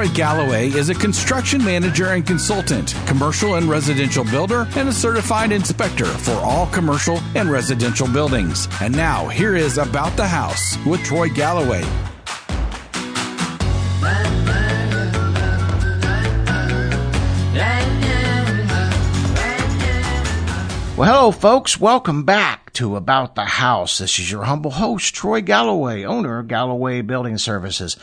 Troy Galloway is a construction manager and consultant, commercial and residential builder, and a certified inspector for all commercial and residential buildings. And now, here is About the House with Troy Galloway. Well, hello, folks. Welcome back to About the House. This is your humble host, Troy Galloway, owner of Galloway Building Services.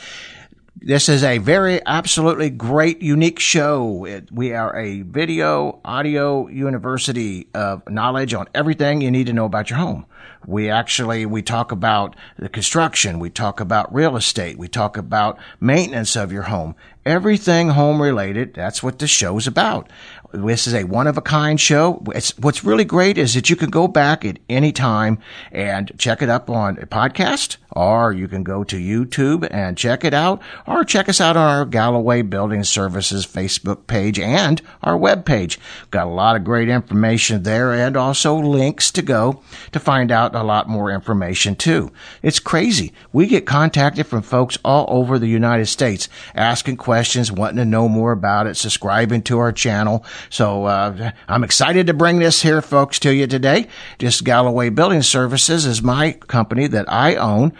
This is a very absolutely great, unique show. It, we are a video, audio university of knowledge on everything you need to know about your home. We actually, we talk about the construction. We talk about real estate. We talk about maintenance of your home. Everything home related. That's what this show is about. This is a one of a kind show. It's, what's really great is that you can go back at any time and check it up on a podcast, or you can go to YouTube and check it out, or check us out on our Galloway Building Services Facebook page and our web page. Got a lot of great information there and also links to go to find out a lot more information too. It's crazy. We get contacted from folks all over the United States asking questions, wanting to know more about it, subscribing to our channel. So uh, I'm excited to bring this here, folks, to you today. Just Galloway Building Services is my company that I own,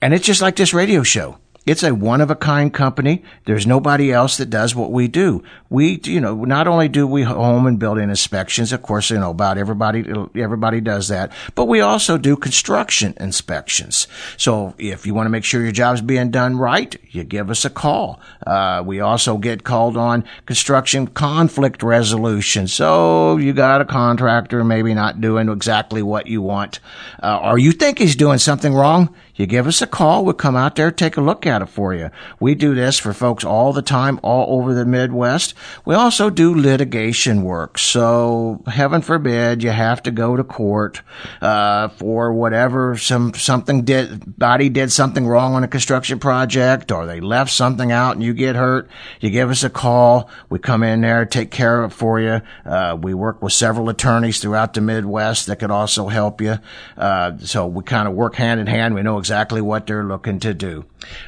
and it's just like this radio show. It's a one of a kind company. There's nobody else that does what we do. We, you know, not only do we home and building inspections, of course, you know, about everybody, everybody does that, but we also do construction inspections. So if you want to make sure your job's being done right, you give us a call. Uh, we also get called on construction conflict resolution. So you got a contractor maybe not doing exactly what you want, uh, or you think he's doing something wrong. You give us a call. We'll come out there, take a look at it for you. We do this for folks all the time, all over the Midwest. We also do litigation work. So heaven forbid you have to go to court, uh, for whatever some, something did, body did something wrong on a construction project or they left something out and you get hurt. You give us a call. We come in there, take care of it for you. Uh, we work with several attorneys throughout the Midwest that could also help you. Uh, so we kind of work hand in hand. We know exactly what they're looking to do.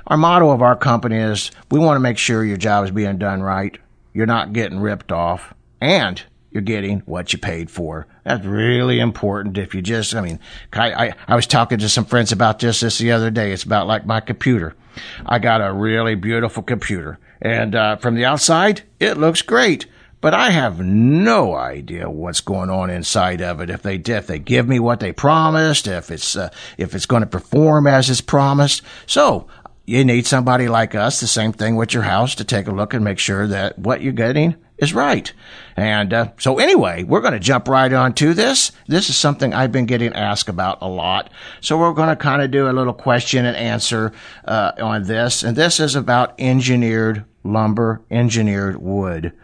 Our motto of our company is we want to make sure your job is being done right. You're not getting ripped off and you're getting what you paid for. That's really important. If you just, I mean, I, I, I was talking to some friends about this this the other day. It's about like my computer. I got a really beautiful computer and, uh, from the outside, it looks great but I have no idea what's going on inside of it. If they if they give me what they promised, if it's uh, if it's going to perform as it's promised, so you need somebody like us. The same thing with your house to take a look and make sure that what you're getting is right. And uh, so anyway, we're going to jump right on to this. This is something I've been getting asked about a lot. So we're going to kind of do a little question and answer uh, on this. And this is about engineered lumber, engineered wood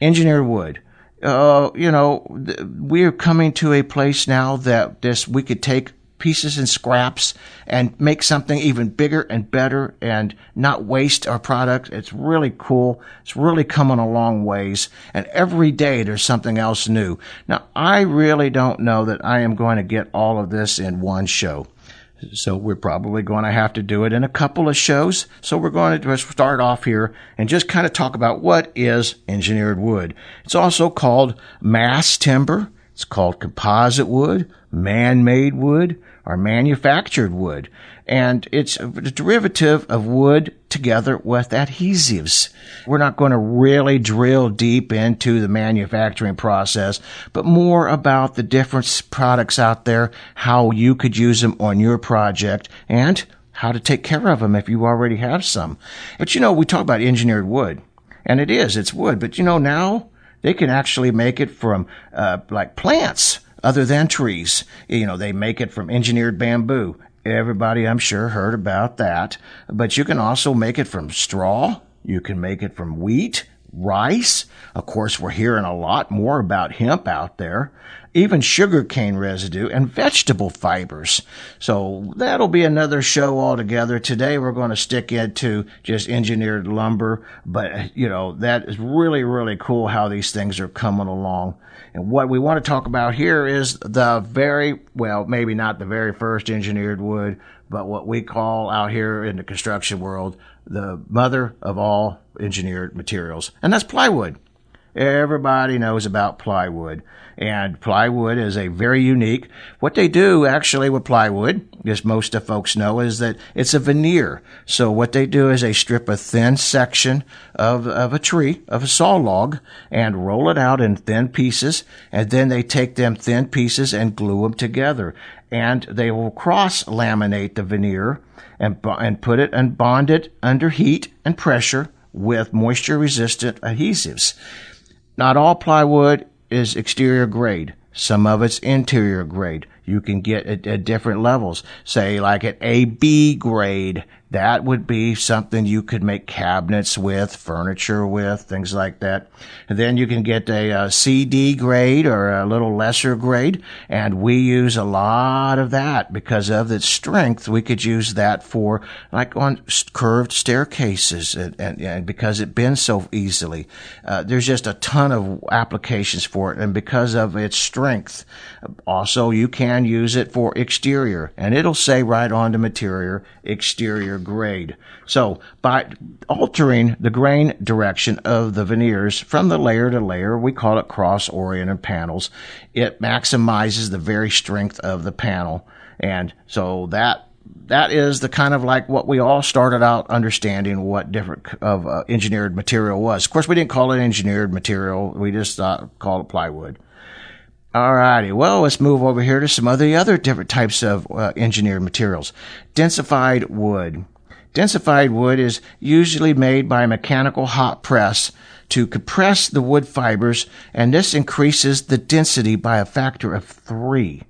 engineered wood. Uh, you know, th- we're coming to a place now that this we could take pieces and scraps and make something even bigger and better and not waste our product. It's really cool. It's really coming a long ways. And every day there's something else new. Now, I really don't know that I am going to get all of this in one show. So we're probably going to have to do it in a couple of shows. So we're going to start off here and just kind of talk about what is engineered wood. It's also called mass timber. It's called composite wood, man-made wood, or manufactured wood. And it's a derivative of wood together with adhesives. We're not going to really drill deep into the manufacturing process, but more about the different products out there, how you could use them on your project, and how to take care of them if you already have some. But you know, we talk about engineered wood, and it is, it's wood, but you know, now they can actually make it from uh, like plants other than trees. You know, they make it from engineered bamboo. Everybody, I'm sure, heard about that. But you can also make it from straw. You can make it from wheat, rice. Of course, we're hearing a lot more about hemp out there, even sugarcane residue and vegetable fibers. So that'll be another show altogether. Today we're going to stick into just engineered lumber, but you know, that is really, really cool how these things are coming along. And what we want to talk about here is the very, well, maybe not the very first engineered wood, but what we call out here in the construction world, the mother of all engineered materials. And that's plywood. Everybody knows about plywood. And plywood is a very unique. What they do actually with plywood, as most of folks know, is that it's a veneer. So what they do is they strip a thin section of, of a tree, of a saw log, and roll it out in thin pieces. And then they take them thin pieces and glue them together. And they will cross laminate the veneer and, and put it and bond it under heat and pressure with moisture resistant adhesives. Not all plywood is exterior grade. Some of it's interior grade. You can get at, at different levels. Say like at AB grade, that would be something you could make cabinets with, furniture with, things like that. And then you can get a, a, CD grade or a little lesser grade. And we use a lot of that because of its strength. We could use that for like on curved staircases and, and, and because it bends so easily. Uh, there's just a ton of applications for it. And because of its strength, also you can use it for exterior and it'll say right on the material exterior grade. So by altering the grain direction of the veneers from the layer to layer, we call it cross oriented panels. It maximizes the very strength of the panel. And so that that is the kind of like what we all started out understanding what different of uh, engineered material was. Of course, we didn't call it engineered material. We just uh, called it plywood. Alrighty, well, let's move over here to some of the other different types of uh, engineered materials. Densified wood. Densified wood is usually made by a mechanical hot press to compress the wood fibers, and this increases the density by a factor of three.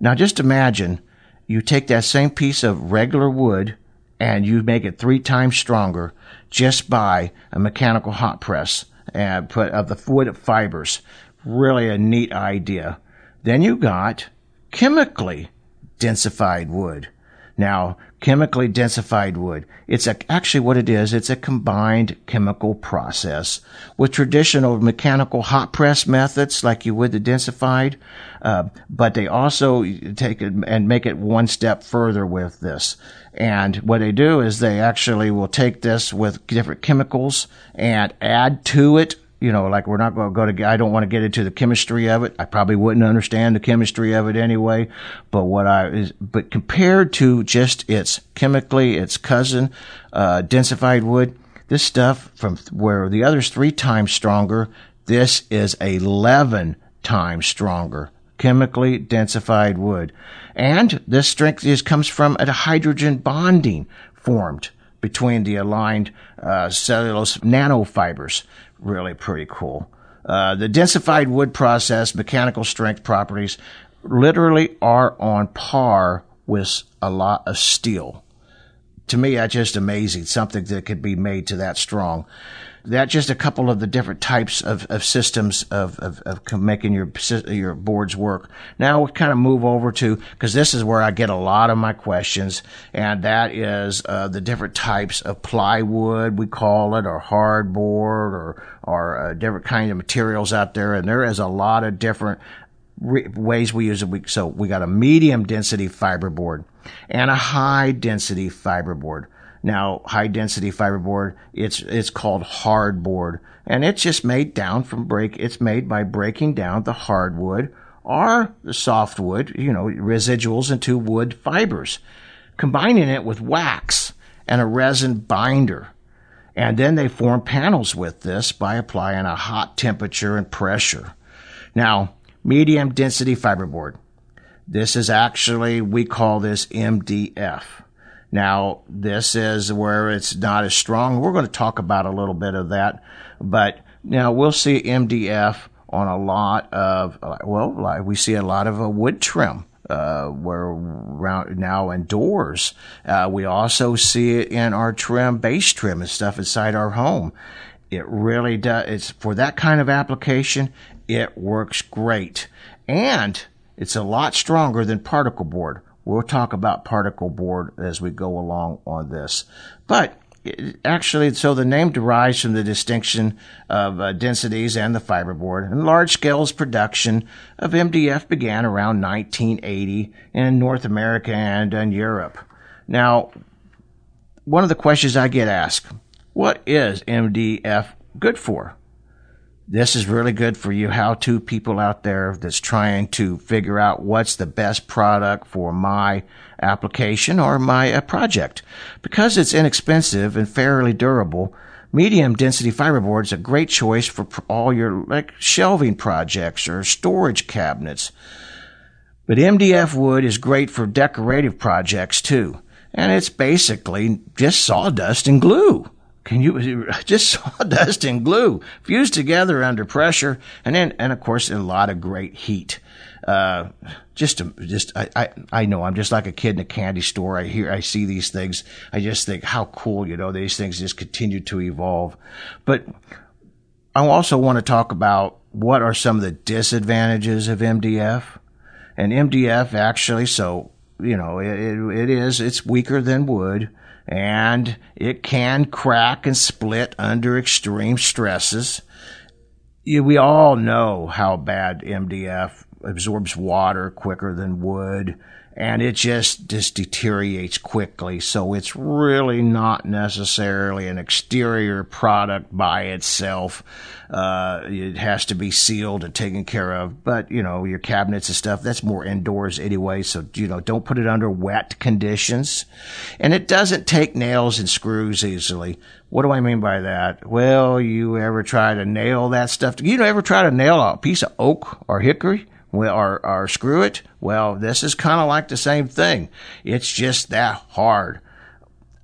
Now, just imagine you take that same piece of regular wood and you make it three times stronger just by a mechanical hot press and put of the wood fibers. Really a neat idea. Then you got chemically densified wood. Now, chemically densified wood. It's a, actually what it is. It's a combined chemical process with traditional mechanical hot press methods like you would the densified, uh, but they also take it and make it one step further with this. And what they do is they actually will take this with different chemicals and add to it you know, like we're not going to go to, I don't want to get into the chemistry of it. I probably wouldn't understand the chemistry of it anyway. But what I is, but compared to just its chemically, its cousin, uh, densified wood, this stuff from where the other's three times stronger, this is 11 times stronger. Chemically densified wood. And this strength is, comes from a hydrogen bonding formed between the aligned uh, cellulose nanofibers really pretty cool. Uh, the densified wood process, mechanical strength properties literally are on par with a lot of steel. To me, that's just amazing. Something that could be made to that strong that's just a couple of the different types of, of systems of, of, of making your your boards work. Now we'll kind of move over to because this is where I get a lot of my questions, and that is uh, the different types of plywood we call it, or hardboard, or or uh, different kind of materials out there, and there is a lot of different re- ways we use it. So we got a medium density fiberboard and a high density fiberboard. Now, high density fiberboard, it's, it's called hardboard and it's just made down from break. It's made by breaking down the hardwood or the softwood, you know, residuals into wood fibers, combining it with wax and a resin binder. And then they form panels with this by applying a hot temperature and pressure. Now, medium density fiberboard. This is actually, we call this MDF. Now, this is where it's not as strong. We're going to talk about a little bit of that, but now we'll see MDF on a lot of, well, we see a lot of a wood trim. Uh, where around now in doors. Uh, we also see it in our trim, base trim and stuff inside our home. It really does. It's for that kind of application. It works great. And it's a lot stronger than particle board. We'll talk about particle board as we go along on this. But actually, so the name derives from the distinction of uh, densities and the fiberboard. And large scale production of MDF began around 1980 in North America and in Europe. Now, one of the questions I get asked, what is MDF good for? This is really good for you how to people out there that's trying to figure out what's the best product for my application or my uh, project. Because it's inexpensive and fairly durable, medium density fiberboard is a great choice for all your like shelving projects or storage cabinets. But MDF wood is great for decorative projects too. And it's basically just sawdust and glue. Can you just sawdust and glue fused together under pressure, and then and of course a lot of great heat. Uh, just to, just I, I I know I'm just like a kid in a candy store. I hear I see these things. I just think how cool, you know, these things just continue to evolve. But I also want to talk about what are some of the disadvantages of MDF. And MDF actually, so you know, it, it is it's weaker than wood and it can crack and split under extreme stresses. We all know how bad MDF absorbs water quicker than wood and it just just deteriorates quickly. So it's really not necessarily an exterior product by itself. Uh, it has to be sealed and taken care of. But you know your cabinets and stuff that's more indoors anyway. So you know don't put it under wet conditions, and it doesn't take nails and screws easily. What do I mean by that? Well, you ever try to nail that stuff? You ever try to nail a piece of oak or hickory? Or, or screw it. Well, this is kind of like the same thing. It's just that hard.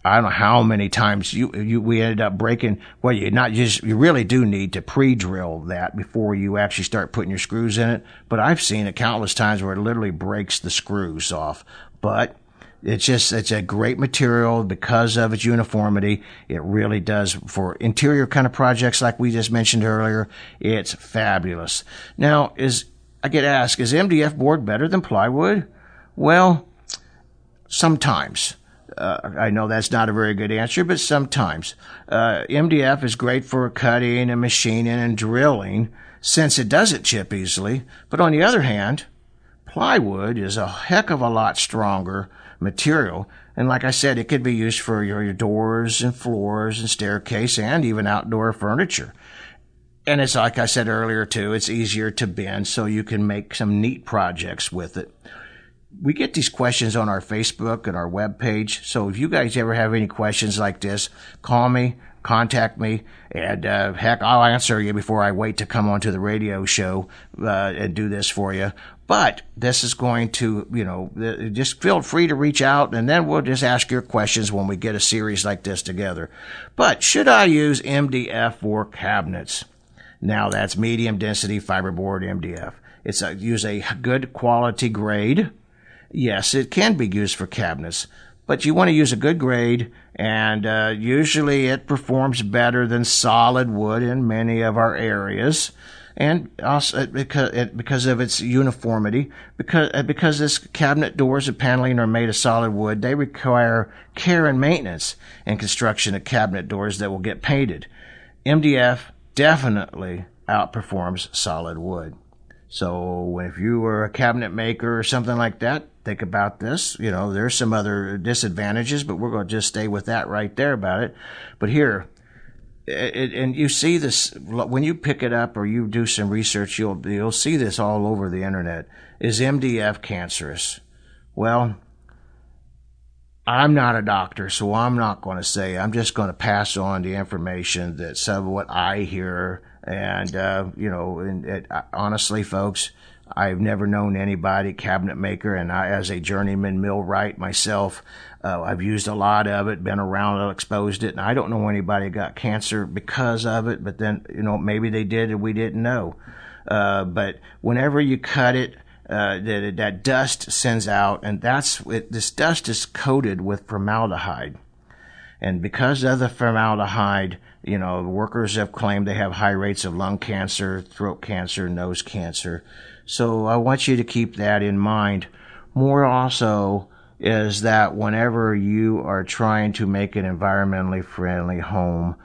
I don't know how many times you, you we ended up breaking. Well, you not just you really do need to pre-drill that before you actually start putting your screws in it. But I've seen it countless times where it literally breaks the screws off. But it's just it's a great material because of its uniformity. It really does for interior kind of projects like we just mentioned earlier. It's fabulous. Now is I get asked, is MDF board better than plywood? Well, sometimes. Uh, I know that's not a very good answer, but sometimes. Uh, MDF is great for cutting and machining and drilling since it doesn't chip easily. But on the other hand, plywood is a heck of a lot stronger material. And like I said, it could be used for your, your doors and floors and staircase and even outdoor furniture and it's like I said earlier too, it's easier to bend so you can make some neat projects with it. We get these questions on our Facebook and our web page. So if you guys ever have any questions like this, call me, contact me, and uh, heck, I'll answer you before I wait to come onto the radio show uh, and do this for you. But this is going to, you know, just feel free to reach out and then we'll just ask your questions when we get a series like this together. But should I use MDF for cabinets? Now that's medium density fiberboard MDF. It's a, use a good quality grade. Yes, it can be used for cabinets, but you want to use a good grade, and uh, usually it performs better than solid wood in many of our areas. And also because because of its uniformity, because uh, because this cabinet doors and paneling are made of solid wood, they require care and maintenance in construction of cabinet doors that will get painted. MDF definitely outperforms solid wood. So if you were a cabinet maker or something like that, think about this. You know, there's some other disadvantages, but we're going to just stay with that right there about it. But here, it, and you see this when you pick it up or you do some research, you'll you'll see this all over the internet. Is MDF cancerous? Well, I'm not a doctor, so I'm not going to say. I'm just going to pass on the information that some of what I hear. And, uh, you know, and it, honestly, folks, I've never known anybody, cabinet maker, and I, as a journeyman millwright myself, uh, I've used a lot of it, been around it, exposed it, and I don't know anybody got cancer because of it, but then, you know, maybe they did and we didn't know. Uh, but whenever you cut it, uh, that that dust sends out, and that's it, this dust is coated with formaldehyde, and because of the formaldehyde, you know, workers have claimed they have high rates of lung cancer, throat cancer, nose cancer. So I want you to keep that in mind. More also, is that whenever you are trying to make an environmentally friendly home,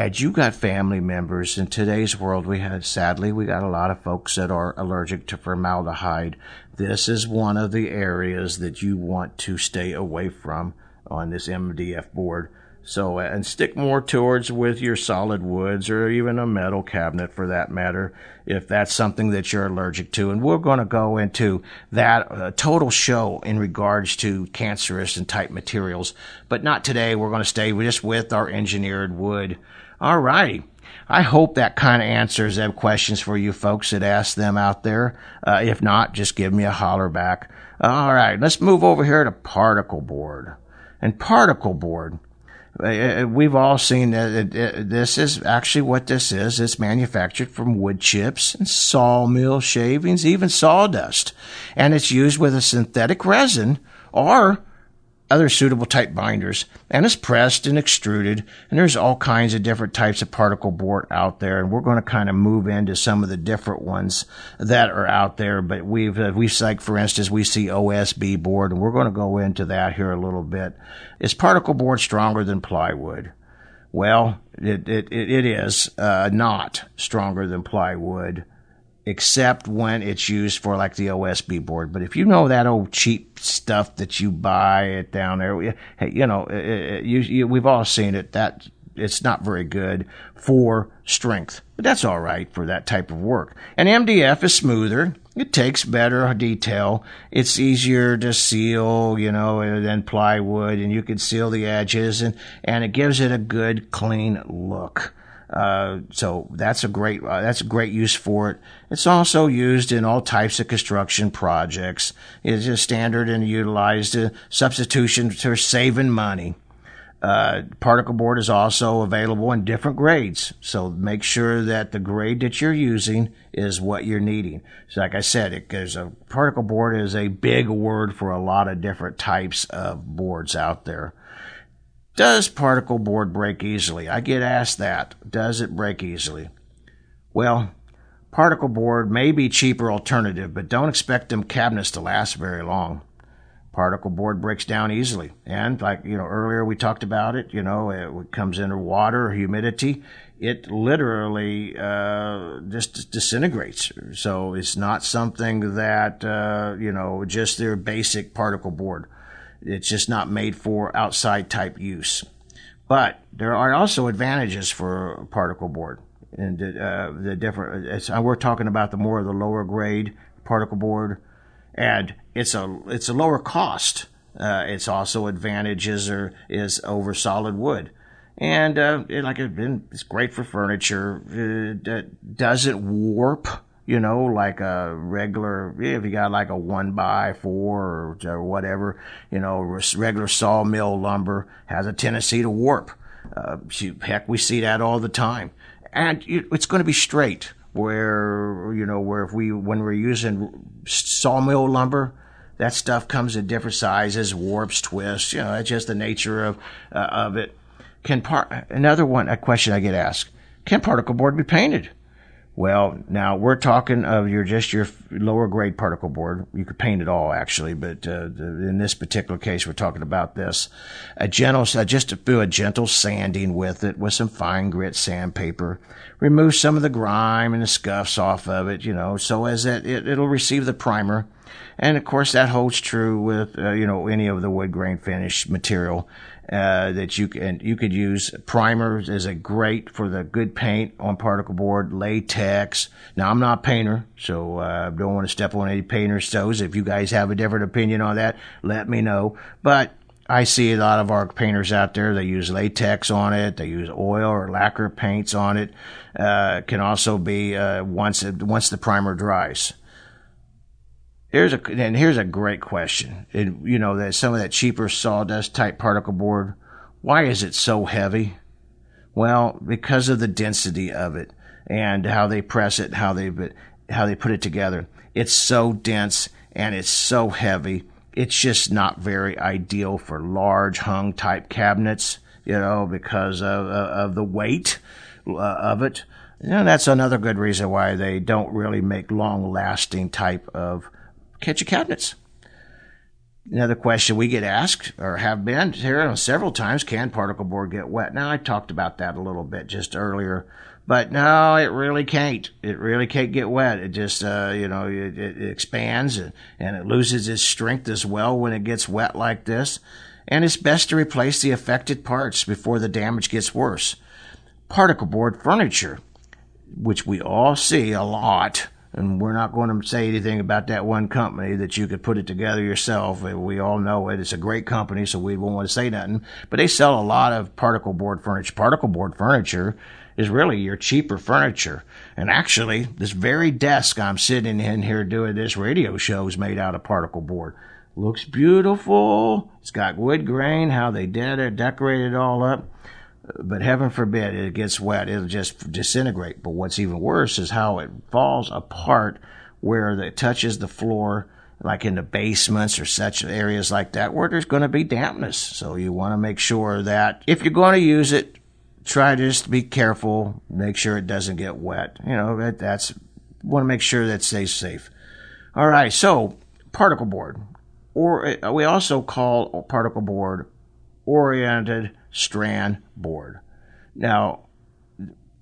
and you got family members in today's world, we had sadly we got a lot of folks that are allergic to formaldehyde. This is one of the areas that you want to stay away from on this MDF board. So, uh, and stick more towards with your solid woods or even a metal cabinet for that matter, if that's something that you're allergic to. And we're going to go into that uh, total show in regards to cancerous and type materials, but not today. We're going to stay just with our engineered wood. All righty. I hope that kind of answers them questions for you folks that ask them out there. Uh, if not, just give me a holler back. All right, let's move over here to particle board. And particle board uh, uh, we've all seen that this is actually what this is. It's manufactured from wood chips and sawmill shavings, even sawdust. And it's used with a synthetic resin or other suitable type binders, and it's pressed and extruded. And there's all kinds of different types of particle board out there, and we're going to kind of move into some of the different ones that are out there. But we've uh, we've like for instance, we see OSB board, and we're going to go into that here a little bit. Is particle board stronger than plywood? Well, it it, it is uh, not stronger than plywood except when it's used for like the OSB board. But if you know that old cheap stuff that you buy it down there, you know, eh, eh, eh, you, you, we've all seen it. That it's not very good for strength, but that's all right for that type of work. And MDF is smoother. It takes better detail. It's easier to seal, you know, than plywood, and you can seal the edges, and and it gives it a good clean look. Uh, so that's a great uh, that's a great use for it. It's also used in all types of construction projects. It's a standard and utilized uh, substitution for saving money. Uh, particle board is also available in different grades, so make sure that the grade that you're using is what you're needing. So, like I said, it, there's a particle board is a big word for a lot of different types of boards out there. Does particle board break easily? I get asked that. Does it break easily? Well, particle board may be cheaper alternative, but don't expect them cabinets to last very long. Particle board breaks down easily. And like, you know, earlier we talked about it, you know, it comes into water humidity. It literally, uh, just disintegrates. So it's not something that, uh, you know, just their basic particle board. It's just not made for outside type use. But there are also advantages for particle board. And uh, the different, uh, we're talking about the more of the lower grade particle board, and it's a it's a lower cost. Uh, it's also advantages or is over solid wood, and uh, it, like it's great for furniture. It doesn't warp you know, like a regular, if you got like a one by four or, whatever, you know, regular sawmill lumber has a tendency to warp. Uh, heck, we see that all the time. And it's going to be straight where, you know, where if we, when we're using sawmill lumber, that stuff comes in different sizes, warps, twists, you know, that's just the nature of, uh, of it. Can part, another one, a question I get asked, can particle board be painted? Well, now we're talking of your just your lower grade particle board. You could paint it all actually, but uh, in this particular case, we're talking about this. A gentle, uh, just to do a gentle sanding with it with some fine grit sandpaper. Remove some of the grime and the scuffs off of it, you know, so as that it, it'll receive the primer. And of course, that holds true with uh, you know any of the wood grain finish material uh, that you can you could use. Primers is a great for the good paint on particle board. Latex. Now I'm not a painter, so uh, don't want to step on any painter's toes. If you guys have a different opinion on that, let me know. But I see a lot of our painters out there. They use latex on it. They use oil or lacquer paints on it. Uh, can also be uh, once it, once the primer dries. Here's a and here's a great question. And you know that some of that cheaper sawdust type particle board, why is it so heavy? Well, because of the density of it and how they press it, how they how they put it together. It's so dense and it's so heavy. It's just not very ideal for large hung type cabinets, you know, because of of the weight uh, of it. Know, that's another good reason why they don't really make long lasting type of kitchen cabinets. Another question we get asked or have been here several times can particle board get wet? Now, I talked about that a little bit just earlier, but no, it really can't. It really can't get wet. It just, uh, you know, it, it expands and, and it loses its strength as well when it gets wet like this. And it's best to replace the affected parts before the damage gets worse. Particle board furniture, which we all see a lot, and we're not going to say anything about that one company that you could put it together yourself. We all know it. It's a great company, so we won't want to say nothing. But they sell a lot of particle board furniture. Particle board furniture is really your cheaper furniture. And actually, this very desk I'm sitting in here doing this radio show is made out of particle board. Looks beautiful. It's got wood grain, how they did it, decorated it all up but heaven forbid it gets wet, it'll just disintegrate. But what's even worse is how it falls apart where it touches the floor, like in the basements or such areas like that, where there's going to be dampness. So you want to make sure that if you're going to use it, try to just be careful, make sure it doesn't get wet. You know, that, that's, want to make sure that stays safe. All right, so particle board, or uh, we also call particle board oriented strand board. Now,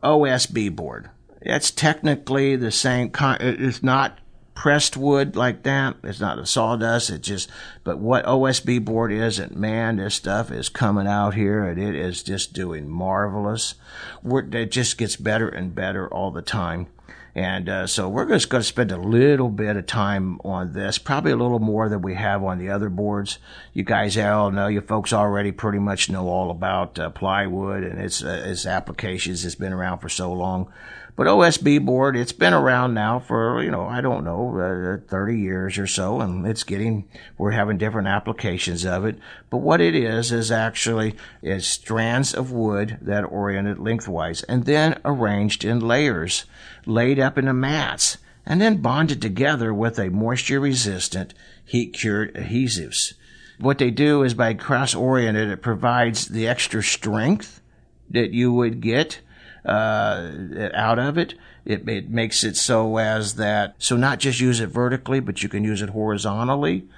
OSB board. It's technically the same. It's not pressed wood like that. It's not a sawdust. It just, but what OSB board is, and man, this stuff is coming out here and it is just doing marvelous. it just gets better and better all the time. And uh, so we're just going to spend a little bit of time on this, probably a little more than we have on the other boards. You guys all know, you folks already pretty much know all about uh, plywood and its uh, its applications. It's been around for so long. But OSB board, it's been around now for, you know, I don't know, uh, 30 years or so, and it's getting, we're having different applications of it. But what it is, is actually, is strands of wood that are oriented lengthwise and then arranged in layers, laid up into mats, and then bonded together with a moisture resistant, heat cured adhesives. What they do is by cross oriented, it provides the extra strength that you would get uh, out of it. it. It makes it so as that, so not just use it vertically, but you can use it horizontally.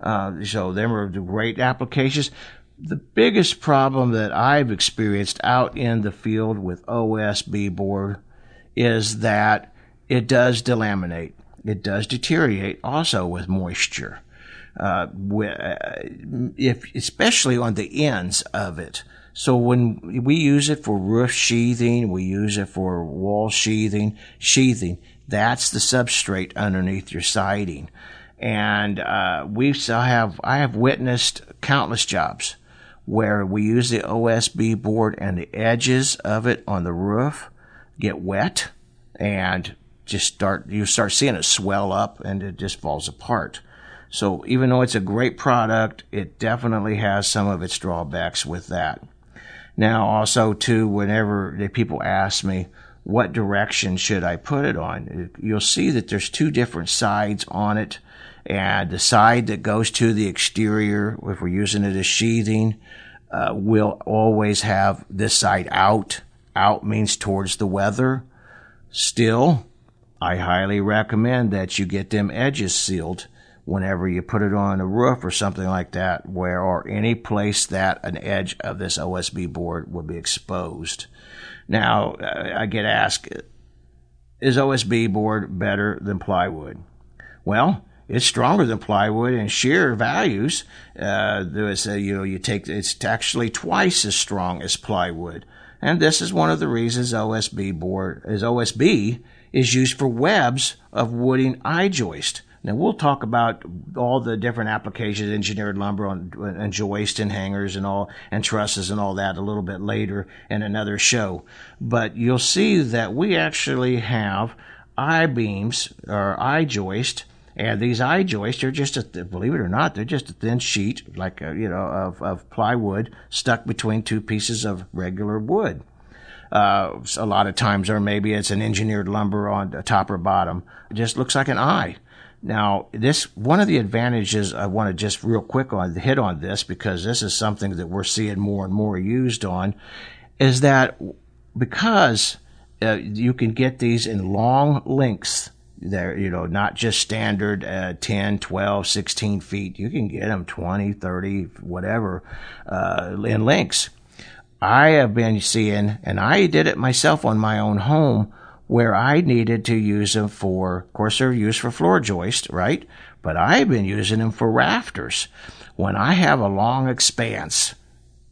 Uh, so them are great applications. The biggest problem that I've experienced out in the field with OSB board is that it does delaminate. It does deteriorate also with moisture. Uh, if especially on the ends of it. So when we use it for roof sheathing, we use it for wall sheathing, sheathing. That's the substrate underneath your siding. And uh, we still have, I have witnessed countless jobs where we use the OSB board and the edges of it on the roof get wet and just start, you start seeing it swell up and it just falls apart. So even though it's a great product, it definitely has some of its drawbacks with that. Now, also too, whenever the people ask me, what direction should I put it on? You'll see that there's two different sides on it. And the side that goes to the exterior, if we're using it as sheathing, uh, will always have this side out. Out means towards the weather. Still, I highly recommend that you get them edges sealed whenever you put it on a roof or something like that, where or any place that an edge of this OSB board would be exposed. Now, I get asked, is OSB board better than plywood? Well, it's stronger than plywood in sheer values. Uh, there's a, you know, you take, it's actually twice as strong as plywood. And this is one of the reasons OSB board is OSB is used for webs of wooden I joist. Now we'll talk about all the different applications, engineered lumber on, and joist and hangers and all, and trusses and all that a little bit later in another show. But you'll see that we actually have I beams or I joist. And these I joists are just, a, believe it or not, they're just a thin sheet, like a, you know, of, of plywood stuck between two pieces of regular wood. Uh, a lot of times, or maybe it's an engineered lumber on the top or bottom. It just looks like an I. Now, this one of the advantages I want to just real quick on hit on this because this is something that we're seeing more and more used on, is that because uh, you can get these in long lengths They're, you know, not just standard uh, 10, 12, 16 feet. You can get them 20, 30, whatever, uh, in lengths. I have been seeing, and I did it myself on my own home, where I needed to use them for, of course, they're used for floor joists, right? But I've been using them for rafters. When I have a long expanse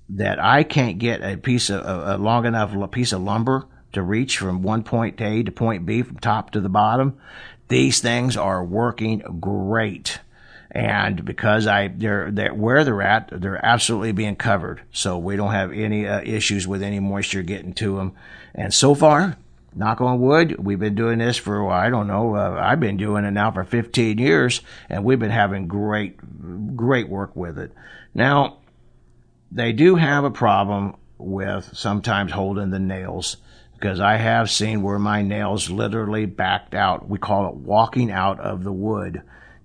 that I can't get a piece of a long enough piece of lumber to reach from one point A to point B from top to the bottom, these things are working great. And because I they're, they're where they're at, they're absolutely being covered, so we don't have any uh, issues with any moisture getting to them. And so far, knock on wood, we've been doing this for, I don't know, uh, I've been doing it now for 15 years, and we've been having great, great work with it. Now, they do have a problem with sometimes holding the nails because I have seen where my nails literally backed out. We call it walking out of the wood.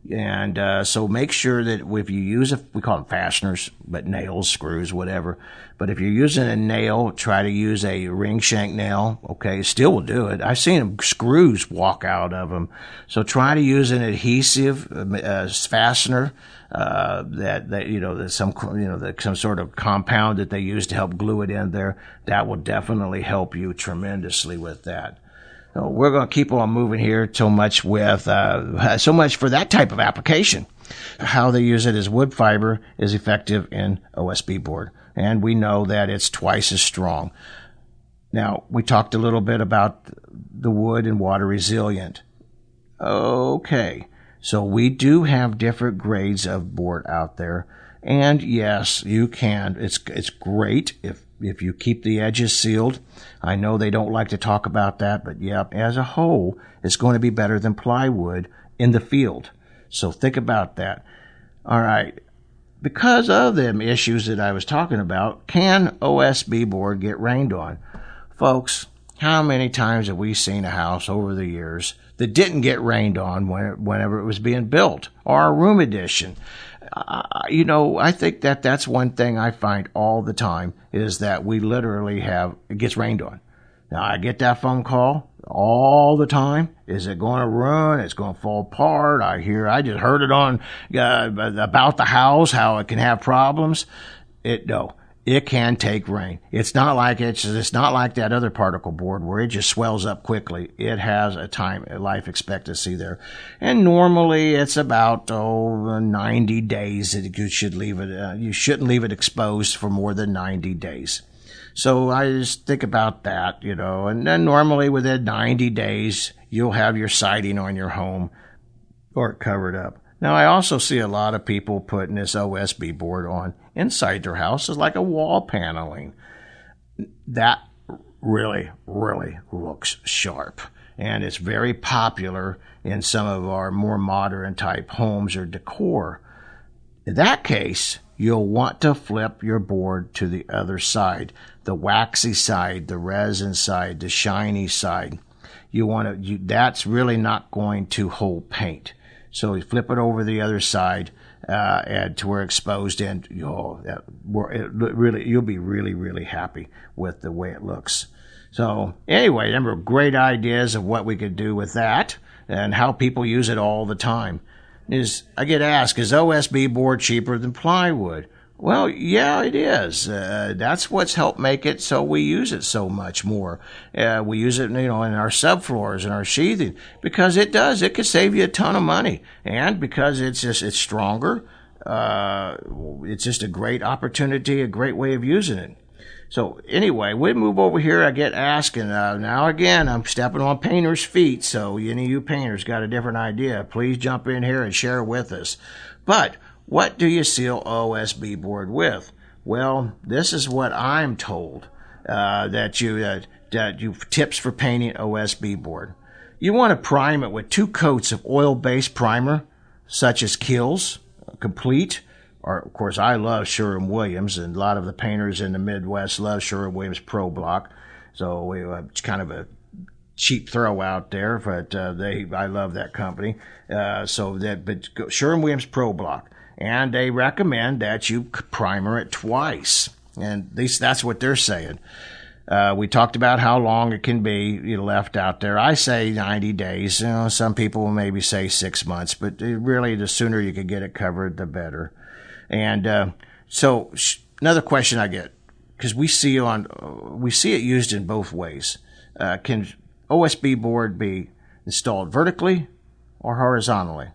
And uh, so make sure that if you use a, we call them fasteners, but nails, screws, whatever. But if you're using a nail, try to use a ring shank nail. Okay, still will do it. I've seen screws walk out of them. So try to use an adhesive uh, fastener uh, that that you know that some you know that some sort of compound that they use to help glue it in there. That will definitely help you tremendously with that. We're going to keep on moving here so much with uh, so much for that type of application. How they use it as wood fiber is effective in OSB board, and we know that it's twice as strong. Now we talked a little bit about the wood and water resilient. Okay. So we do have different grades of board out there. And yes, you can. It's, it's great if, if you keep the edges sealed. I know they don't like to talk about that, but yeah, as a whole, it's going to be better than plywood in the field. So think about that. All right. Because of them issues that I was talking about, can OSB board get rained on? Folks, how many times have we seen a house over the years that didn't get rained on when, whenever it was being built or a room addition? You know, I think that that's one thing I find all the time is that we literally have, it gets rained on. Now I get that phone call all the time. Is it going to run? It's going to fall apart. I hear, I just heard it on, uh, about the house, how it can have problems. It, no it can take rain. It's not like it's it's not like that other particle board where it just swells up quickly. It has a time life expectancy there, and normally it's about oh 90 days that you should leave it. Uh, you shouldn't leave it exposed for more than 90 days. So I just think about that, you know, and then normally within 90 days you'll have your siding on your home or covered up. Now, I also see a lot of people putting this OSB board on inside their house as like a wall paneling. That really, really looks sharp. And it's very popular in some of our more modern type homes or decor. In that case, you'll want to flip your board to the other side, the waxy side, the resin side, the shiny side. You want to, you, that's really not going to hold paint. So we flip it over the other side uh, and to where exposed and it really you'll be really really happy with the way it looks. So anyway, number of great ideas of what we could do with that and how people use it all the time. Is I get asked, is OSB board cheaper than plywood? Well, yeah, it is. Uh, that's what's helped make it so we use it so much more. Uh, we use it, you know, in our subfloors and our sheathing because it does. It could save you a ton of money, and because it's just it's stronger. Uh, it's just a great opportunity, a great way of using it. So anyway, we move over here. I get asked, uh, now again, I'm stepping on painters' feet. So any of you painters got a different idea, please jump in here and share with us. But what do you seal OSB board with? Well, this is what I'm told uh, that you uh, that you tips for painting OSB board. You want to prime it with two coats of oil-based primer, such as Kilz, Complete, or of course I love Sherwin Williams, and a lot of the painters in the Midwest love Sherwin Williams Pro Block. So we, uh, it's kind of a cheap throw out there, but uh, they I love that company. Uh, so that but Sherwin Williams Pro Block and they recommend that you primer it twice. And at least that's what they're saying. Uh, we talked about how long it can be left out there. I say 90 days. You know, some people will maybe say six months, but really, the sooner you can get it covered, the better. And uh, so, another question I get because we see on we see it used in both ways. Uh, can OSB board be installed vertically or horizontally?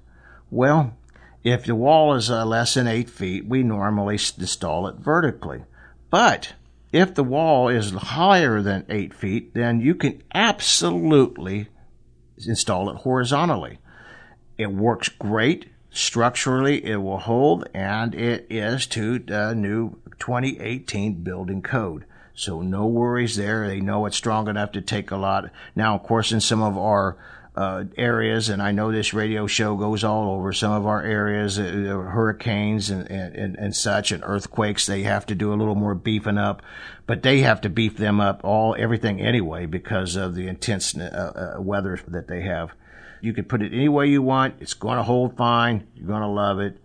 Well, if the wall is uh, less than eight feet, we normally install it vertically. But if the wall is higher than eight feet, then you can absolutely install it horizontally. It works great. Structurally, it will hold, and it is to the new 2018 building code. So no worries there. They know it's strong enough to take a lot. Now, of course, in some of our uh, areas, and I know this radio show goes all over some of our areas, uh, hurricanes and, and, and such, and earthquakes. They have to do a little more beefing up, but they have to beef them up all everything anyway because of the intense uh, uh, weather that they have. You can put it any way you want. It's going to hold fine. You're going to love it.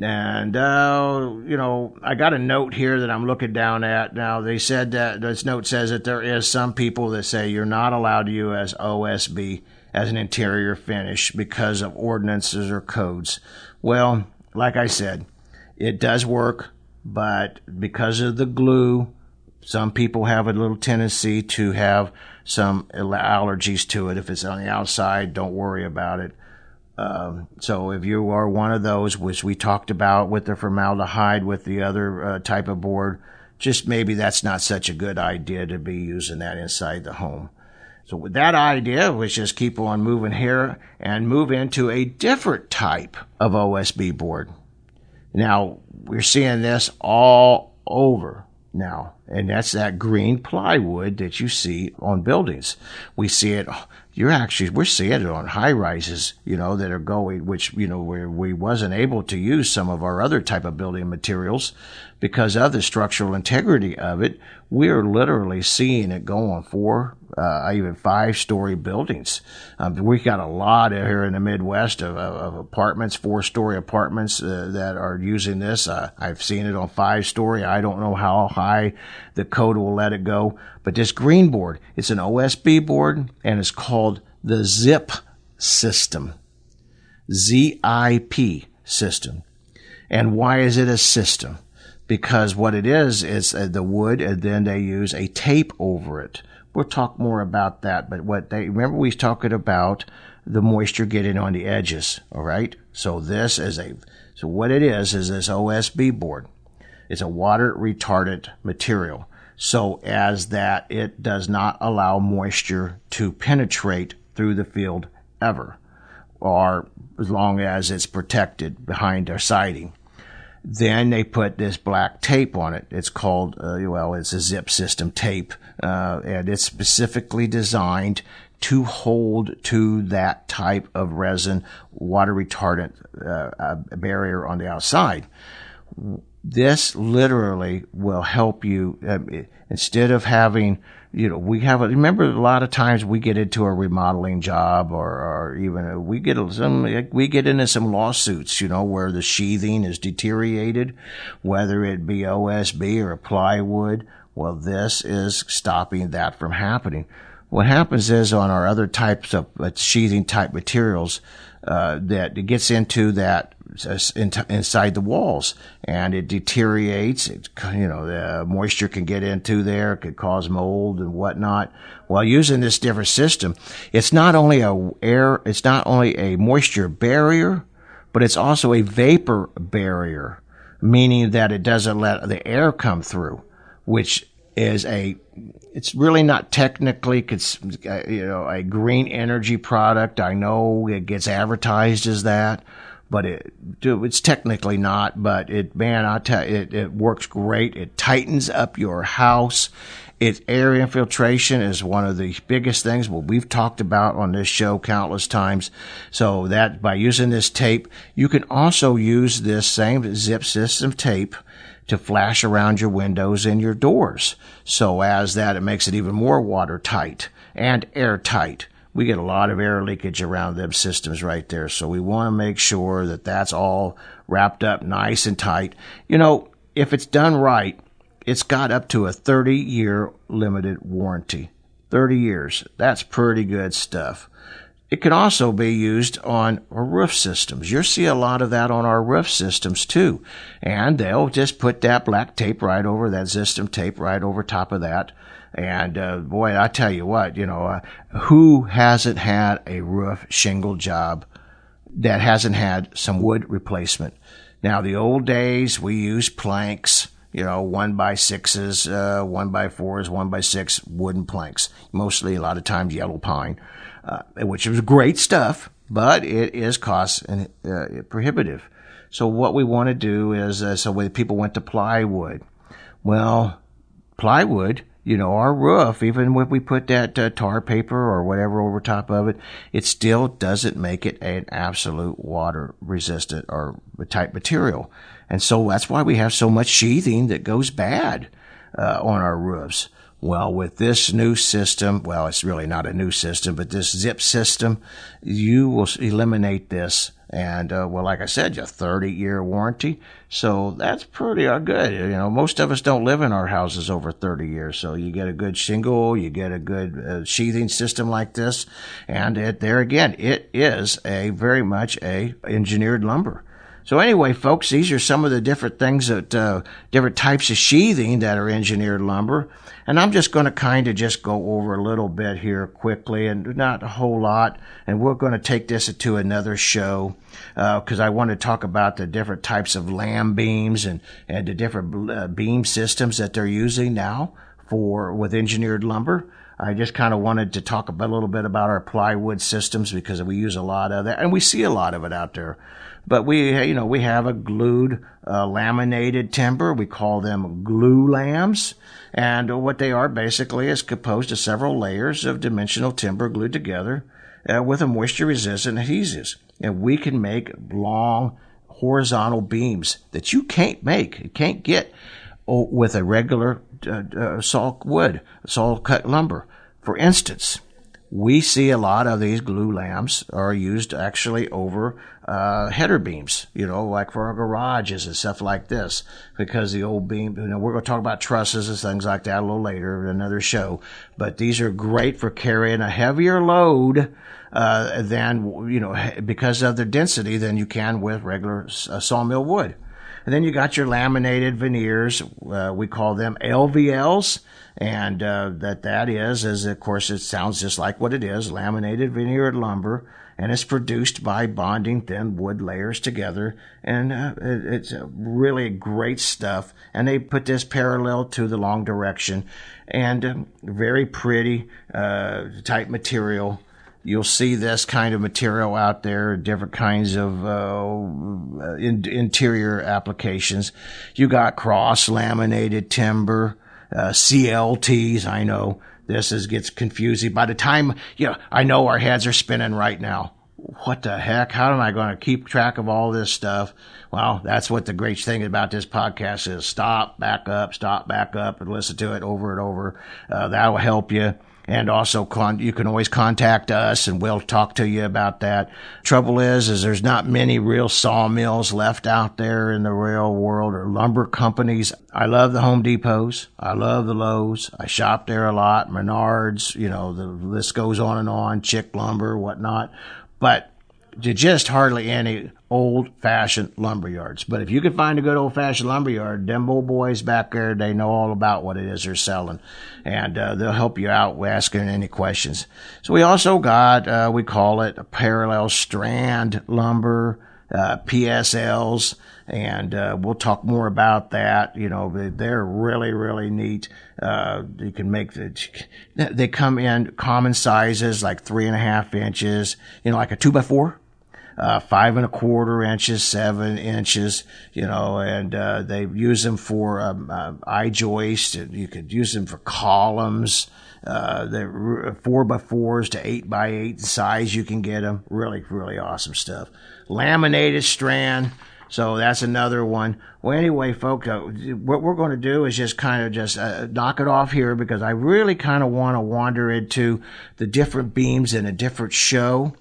And, uh, you know, I got a note here that I'm looking down at. Now, they said that this note says that there is some people that say you're not allowed to use OSB as an interior finish because of ordinances or codes. Well, like I said, it does work, but because of the glue, some people have a little tendency to have some allergies to it. If it's on the outside, don't worry about it. Um, so if you are one of those, which we talked about with the formaldehyde, with the other uh, type of board, just maybe that's not such a good idea to be using that inside the home. So that idea, let's just keep on moving here and move into a different type of OSB board. Now, we're seeing this all over now, and that's that green plywood that you see on buildings. We see it you're actually we're seeing it on high rises, you know, that are going, which you know where we wasn't able to use some of our other type of building materials because of the structural integrity of it. We're literally seeing it go on four, uh, even five story buildings. Um, we got a lot here in the Midwest of, of, of apartments, four story apartments uh, that are using this. Uh, I've seen it on five story. I don't know how high the code will let it go, but this green board, it's an OSB board and it's called the ZIP system. ZIP system. And why is it a system? because what it is is uh, the wood and then they use a tape over it. We'll talk more about that, but what they remember we talking about the moisture getting on the edges, all right? So this is a so what it is is this OSB board. It's a water retardant material. So as that it does not allow moisture to penetrate through the field ever or as long as it's protected behind our siding. Then they put this black tape on it. It's called, uh, well, it's a zip system tape, uh, and it's specifically designed to hold to that type of resin water retardant uh, barrier on the outside. This literally will help you uh, instead of having you know, we have a, remember a lot of times we get into a remodeling job or, or even we get some, we get into some lawsuits, you know, where the sheathing is deteriorated, whether it be OSB or plywood. Well, this is stopping that from happening. What happens is on our other types of uh, sheathing type materials, uh, that it gets into that inside the walls and it deteriorates. It, you know, the moisture can get into there, It could cause mold and whatnot. While using this different system, it's not only a air, it's not only a moisture barrier, but it's also a vapor barrier, meaning that it doesn't let the air come through, which is a it's really not technically uh, you know a green energy product. I know it gets advertised as that, but it it's technically not. But it man, I tell you, it, it works great. It tightens up your house. Its air infiltration is one of the biggest things. Well, we've talked about on this show countless times. So that by using this tape, you can also use this same zip system tape to flash around your windows and your doors. So as that, it makes it even more watertight and airtight we get a lot of air leakage around them systems right there. So we want to make sure that that's all wrapped up nice and tight. You know, if it's done right, it's got up to a 30 year limited warranty. 30 years. That's pretty good stuff. It can also be used on roof systems. You'll see a lot of that on our roof systems too. And they'll just put that black tape right over that system tape right over top of that. And uh, boy, I tell you what, you know, uh, who hasn't had a roof shingle job that hasn't had some wood replacement? Now, the old days, we used planks you know, one by sixes, uh, one by fours, one by six wooden planks, mostly a lot of times yellow pine uh, which was great stuff, but it is cost and uh, prohibitive. So what we want to do is, uh, so when people went to plywood, well, plywood, you know, our roof, even when we put that uh, tar paper or whatever over top of it, it still doesn't make it an absolute water resistant or type material. And so that's why we have so much sheathing that goes bad uh, on our roofs. Well, with this new system, well, it's really not a new system, but this zip system, you will eliminate this. And, uh, well, like I said, a 30 year warranty. So that's pretty uh, good. You know, most of us don't live in our houses over 30 years. So you get a good shingle, you get a good uh, sheathing system like this. And it, there again, it is a very much a engineered lumber. So anyway, folks, these are some of the different things that, uh, different types of sheathing that are engineered lumber. And I'm just going to kind of just go over a little bit here quickly and not a whole lot. And we're going to take this to another show because uh, I want to talk about the different types of lam beams and, and the different uh, beam systems that they're using now for with engineered lumber. I just kind of wanted to talk a little bit about our plywood systems because we use a lot of that and we see a lot of it out there. But we, you know, we have a glued uh, laminated timber. We call them glulams. And what they are basically is composed of several layers of dimensional timber glued together uh, with a moisture resistant adhesives. And we can make long horizontal beams that you can't make, you can't get oh, with a regular uh, uh, saw wood, saw cut lumber. For instance, we see a lot of these glulams are used actually over uh, header beams, you know, like for our garages and stuff like this, because the old beam, you know, we're going to talk about trusses and things like that a little later in another show, but these are great for carrying a heavier load, uh, than, you know, because of their density than you can with regular uh, sawmill wood. And then you got your laminated veneers. Uh, we call them LVLs. And uh, that that is, is of course, it sounds just like what it is, laminated veneered lumber and it's produced by bonding thin wood layers together. And uh, it, it's really great stuff. And they put this parallel to the long direction and uh, very pretty uh, type material. You'll see this kind of material out there, different kinds of uh, in, interior applications. You got cross laminated timber, uh, CLTs, I know this is gets confusing. By the time, you know, I know our heads are spinning right now. What the heck? How am I going to keep track of all this stuff? Well, that's what the great thing about this podcast is. Stop, back up, stop, back up, and listen to it over and over. Uh, that will help you. And also, con- you can always contact us and we'll talk to you about that. Trouble is, is there's not many real sawmills left out there in the real world or lumber companies. I love the Home Depots. I love the Lowe's. I shop there a lot. Menards, you know, the list goes on and on. Chick Lumber, whatnot. But just hardly any old fashioned lumber yards. But if you can find a good old fashioned lumber yard, them old boys back there, they know all about what it is they're selling. And uh, they'll help you out with asking any questions. So we also got, uh, we call it a parallel strand lumber, uh, PSLs. And uh, we'll talk more about that. You know, they're really, really neat. Uh, you can make the, they come in common sizes, like three and a half inches, you know, like a two by four uh, five and a quarter inches, seven inches, you know, and uh, they use them for um, uh, I-joist. You could use them for columns. Uh, they're four by fours to eight by eight size. You can get them. Really, really awesome stuff. Laminated strand. So that's another one. Well, anyway, folks, uh, what we're going to do is just kind of just uh, knock it off here because I really kind of want to wander into the different beams in a different show.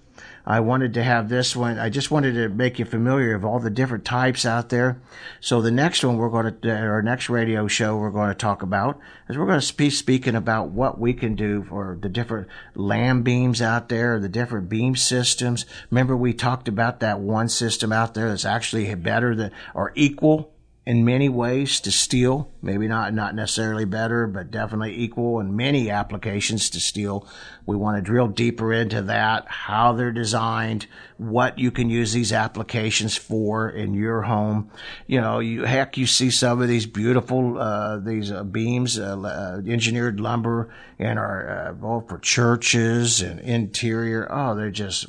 I wanted to have this one. I just wanted to make you familiar of all the different types out there. So the next one we're going to, our next radio show we're going to talk about is we're going to be speaking about what we can do for the different lam beams out there, the different beam systems. Remember we talked about that one system out there that's actually better than or equal in many ways to steel. Maybe not not necessarily better, but definitely equal in many applications to steel. We want to drill deeper into that, how they're designed, what you can use these applications for in your home. You know, you heck, you see some of these beautiful uh, these uh, beams, uh, uh engineered lumber, our both uh, for churches and interior. Oh, they're just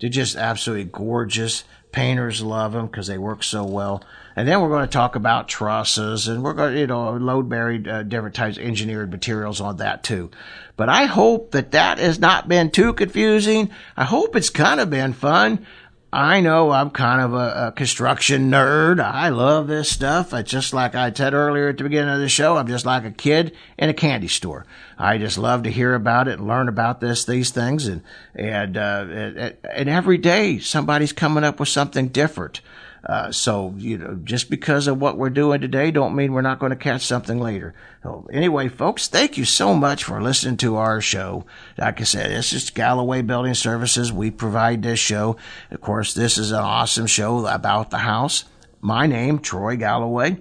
they're just absolutely gorgeous. Painters love them because they work so well. And then we're going to talk about trusses and we're going to, you know, load buried uh, different types of engineered materials on that too. But I hope that that has not been too confusing. I hope it's kind of been fun. I know I'm kind of a, a, construction nerd. I love this stuff. It's just like I said earlier at the beginning of the show. I'm just like a kid in a candy store. I just love to hear about it and learn about this, these things. And, and, uh, and, and every day somebody's coming up with something different. Uh, so, you know, just because of what we're doing today don't mean we're not going to catch something later. So anyway, folks, thank you so much for listening to our show. Like I said, this is Galloway Building Services. We provide this show. Of course, this is an awesome show about the house my name, Troy Galloway.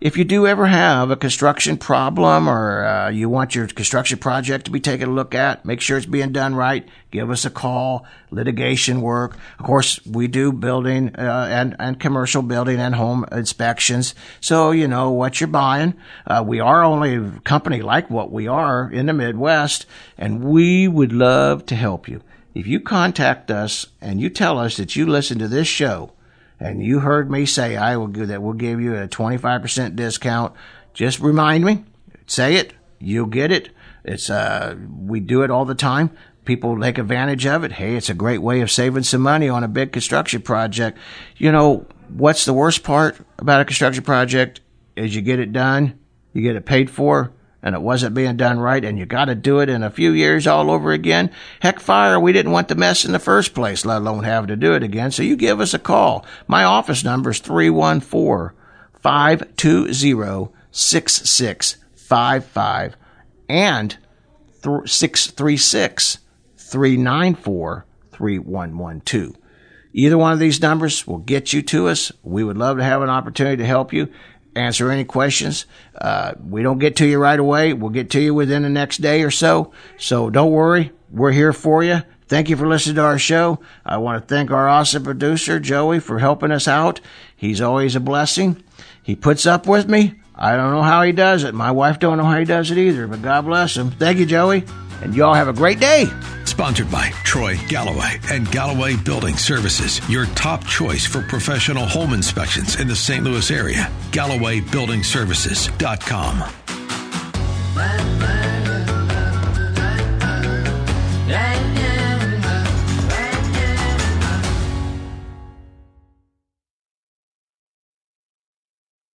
If you do ever have a construction problem or uh, you want your construction project to be taken a look at, make sure it's being done right. Give us a call. Litigation work. Of course, we do building uh, and and commercial building and home inspections, so you know what you're buying. Uh, we are only a company like what we are in the Midwest, and we would love to help you. If you contact us and you tell us that you listen to this show and you heard me say I will give that we'll give you a 25% discount. Just remind me, say it, you'll get it. It's uh we do it all the time. People take advantage of it. Hey, it's a great way of saving some money on a big construction project. You know, what's the worst part about a construction project is you get it done, you get it paid for, and it wasn't being done right and you got to do it in a few years all over again. Heck fire, we didn't want the mess in the first place, let alone have to do it again. So you give us a call. My office number is 314 520 6655 and 636 394 3112. Either one of these numbers will get you to us. We would love to have an opportunity to help you answer any questions. Uh, we don't get to you right away. We'll get to you within the next day or so. So don't worry. We're here for you. Thank you for listening to our show. I want to thank our awesome producer, Joey, for helping us out. He's always a blessing. He puts up with me. I don't know how he does it. My wife don't know how he does it either, but God bless him. Thank you, Joey. And y'all have a great day. Sponsored by Troy Galloway and Galloway Building Services, your top choice for professional home inspections in the St. Louis area. GallowayBuildingServices.com. Bye, bye.